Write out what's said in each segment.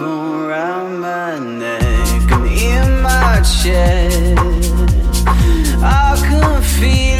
my neck and in my chest. I can feel.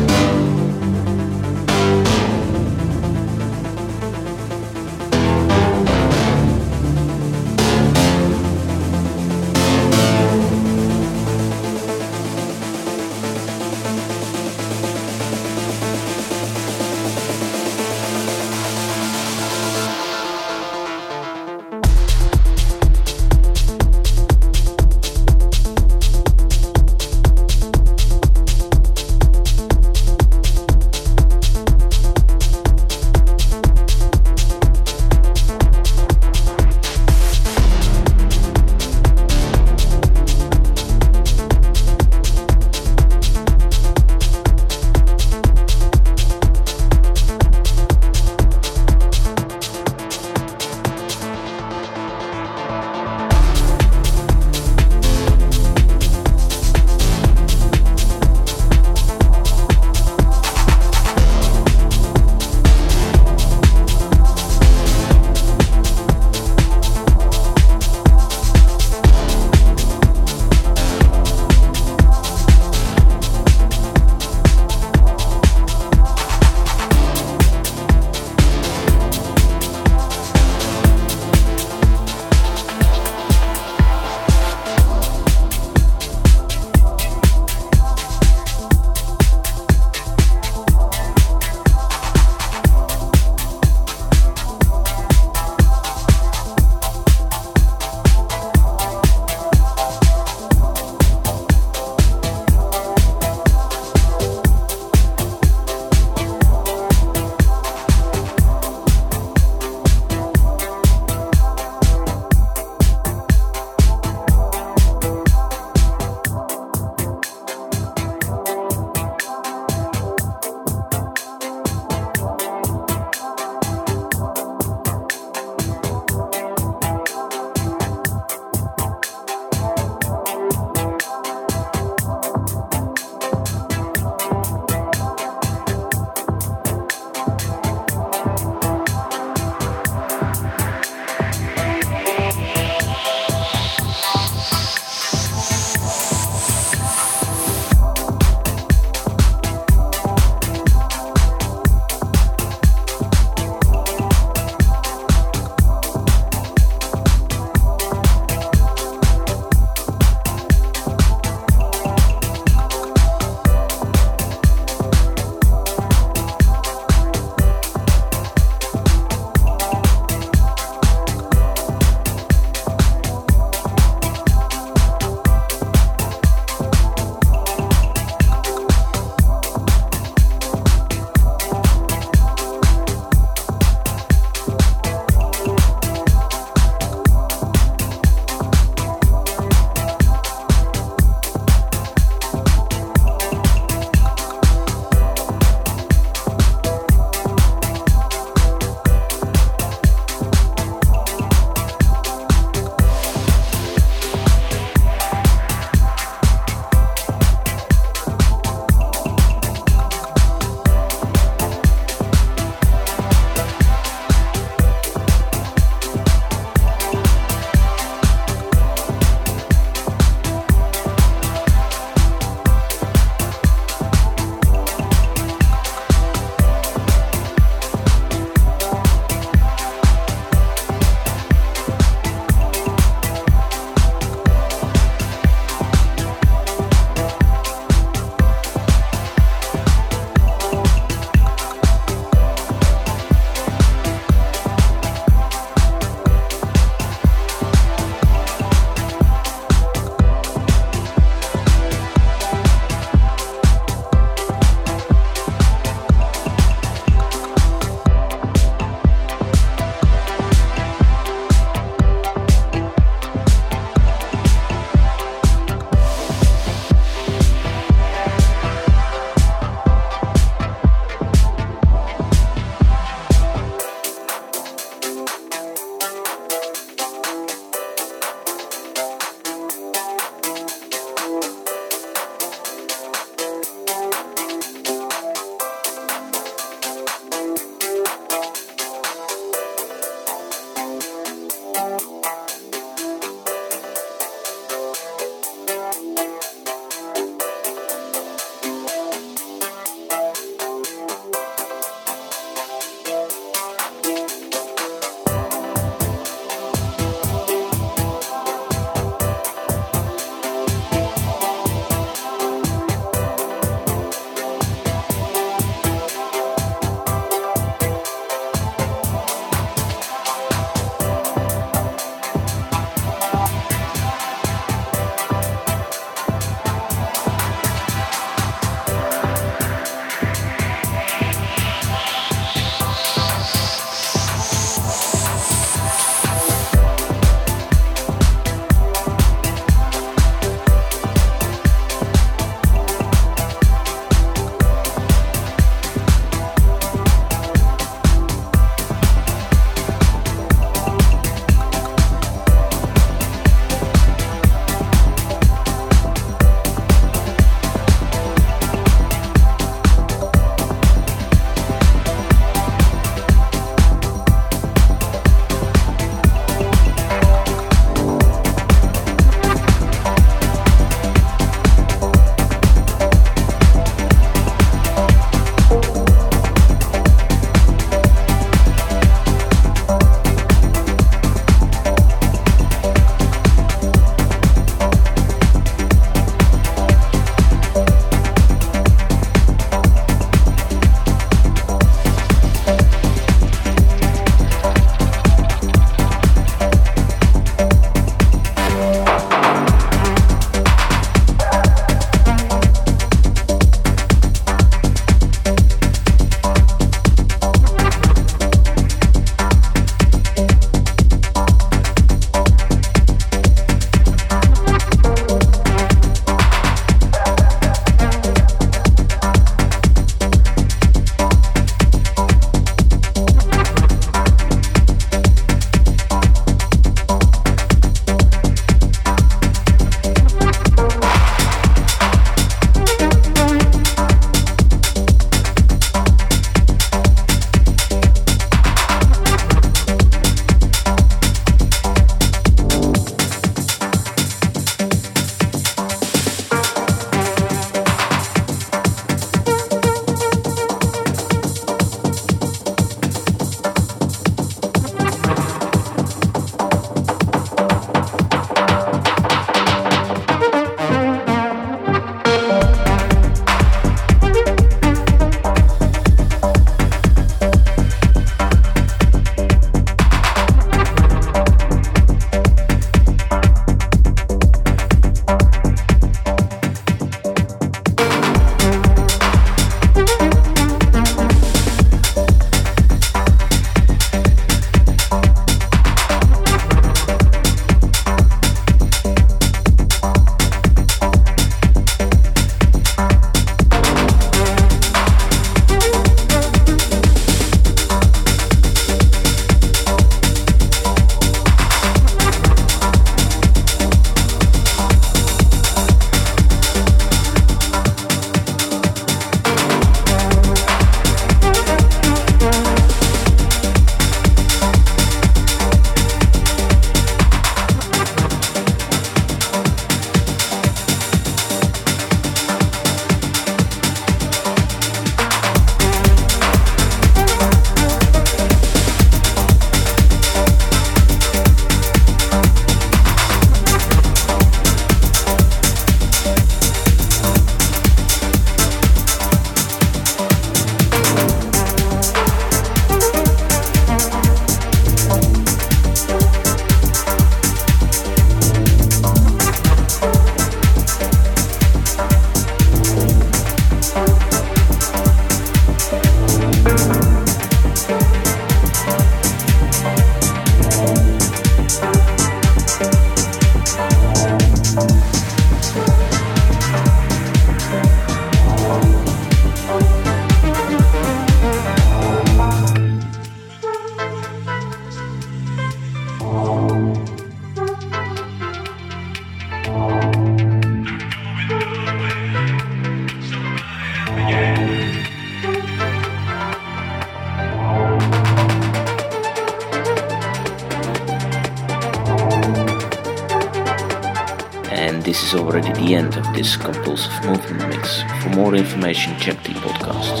This compulsive movement mix. For more information, check the podcast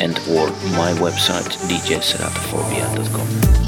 and or my website djsedatophobia.com.